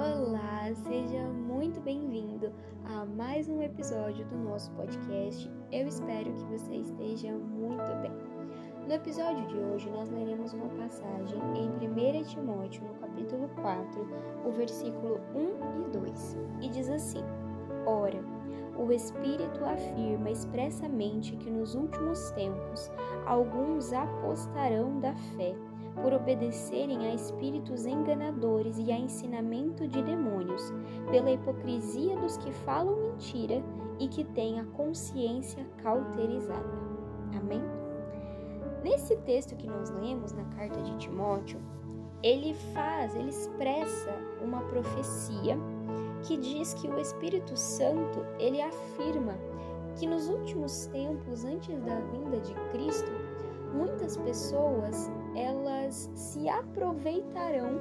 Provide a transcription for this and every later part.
Olá, seja muito bem-vindo a mais um episódio do nosso podcast. Eu espero que você esteja muito bem. No episódio de hoje, nós leremos uma passagem em 1 Timóteo, no capítulo 4, o versículo 1 e 2, e diz assim: Ora, o Espírito afirma expressamente que nos últimos tempos alguns apostarão da fé por obedecerem a espíritos enganadores e a ensinamento de demônios, pela hipocrisia dos que falam mentira e que têm a consciência cauterizada. Amém? Nesse texto que nós lemos na carta de Timóteo, ele faz, ele expressa uma profecia que diz que o Espírito Santo, ele afirma que nos últimos tempos antes da vinda de Cristo, muitas pessoas elas se aproveitarão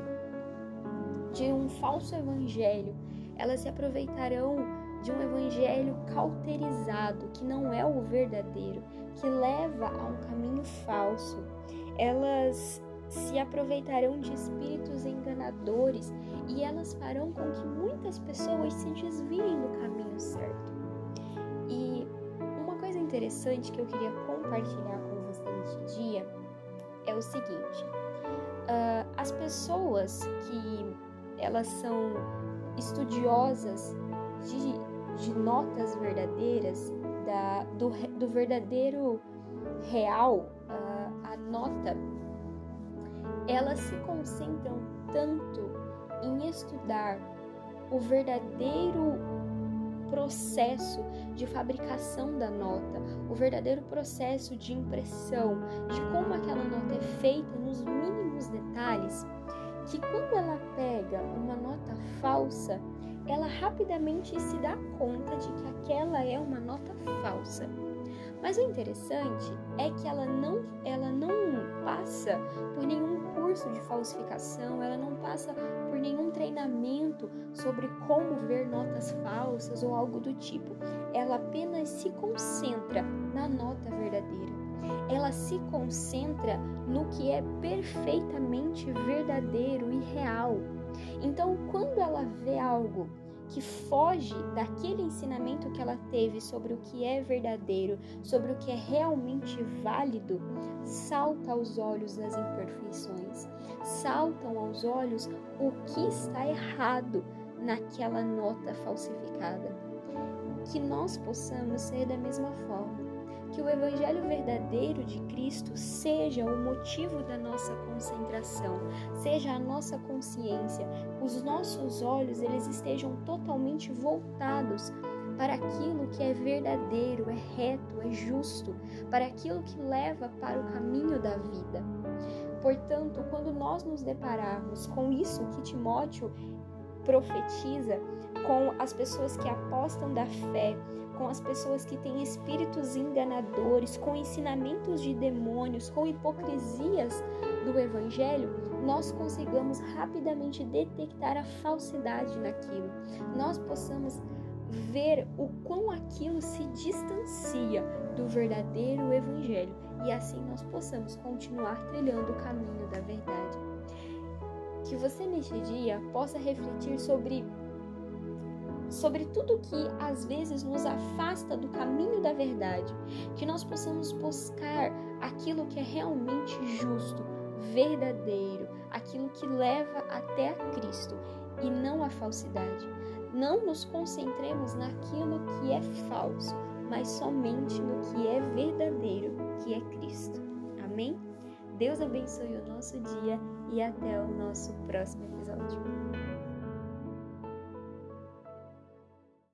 de um falso evangelho, elas se aproveitarão de um evangelho cauterizado, que não é o verdadeiro, que leva a um caminho falso. Elas se aproveitarão de espíritos enganadores e elas farão com que muitas pessoas se desviem do caminho certo. E uma coisa interessante que eu queria compartilhar com você neste dia é o seguinte: uh, as pessoas que elas são estudiosas de, de notas verdadeiras, da, do, do verdadeiro real, uh, a nota, elas se concentram tanto em estudar o verdadeiro processo de fabricação da nota, o verdadeiro processo de impressão, de como aquela nota é feita nos mínimos detalhes, que quando ela pega uma nota falsa, ela rapidamente se dá conta de que aquela é uma nota falsa. Mas o interessante é que ela não, ela não passa por nenhum curso de falsificação, ela não passa por nenhum treinamento sobre como ver notas falsas ou algo do tipo. Ela apenas se concentra na nota verdadeira. Ela se concentra no que é perfeitamente verdadeiro e real. Então, quando ela vê algo que foge daquele ensinamento que ela teve sobre o que é verdadeiro, sobre o que é realmente válido, salta aos olhos as imperfeições, saltam aos olhos o que está errado naquela nota falsificada. Que nós possamos ser da mesma forma que o Evangelho verdadeiro de Cristo seja o motivo da nossa concentração, seja a nossa consciência, os nossos olhos eles estejam totalmente voltados para aquilo que é verdadeiro, é reto, é justo, para aquilo que leva para o caminho da vida. Portanto, quando nós nos depararmos com isso que Timóteo profetiza, com as pessoas que apostam da fé, com as pessoas que têm espíritos enganadores, com ensinamentos de demônios, com hipocrisias do evangelho, nós consigamos rapidamente detectar a falsidade naquilo. Nós possamos ver o quão aquilo se distancia do verdadeiro evangelho e assim nós possamos continuar trilhando o caminho da verdade. Que você neste dia possa refletir sobre sobre tudo que às vezes nos afasta do caminho da verdade, que nós possamos buscar aquilo que é realmente justo, verdadeiro, aquilo que leva até a Cristo e não a falsidade. Não nos concentremos naquilo que é falso, mas somente no que é verdadeiro, que é Cristo. Amém? Deus abençoe o nosso dia e até o nosso próximo episódio.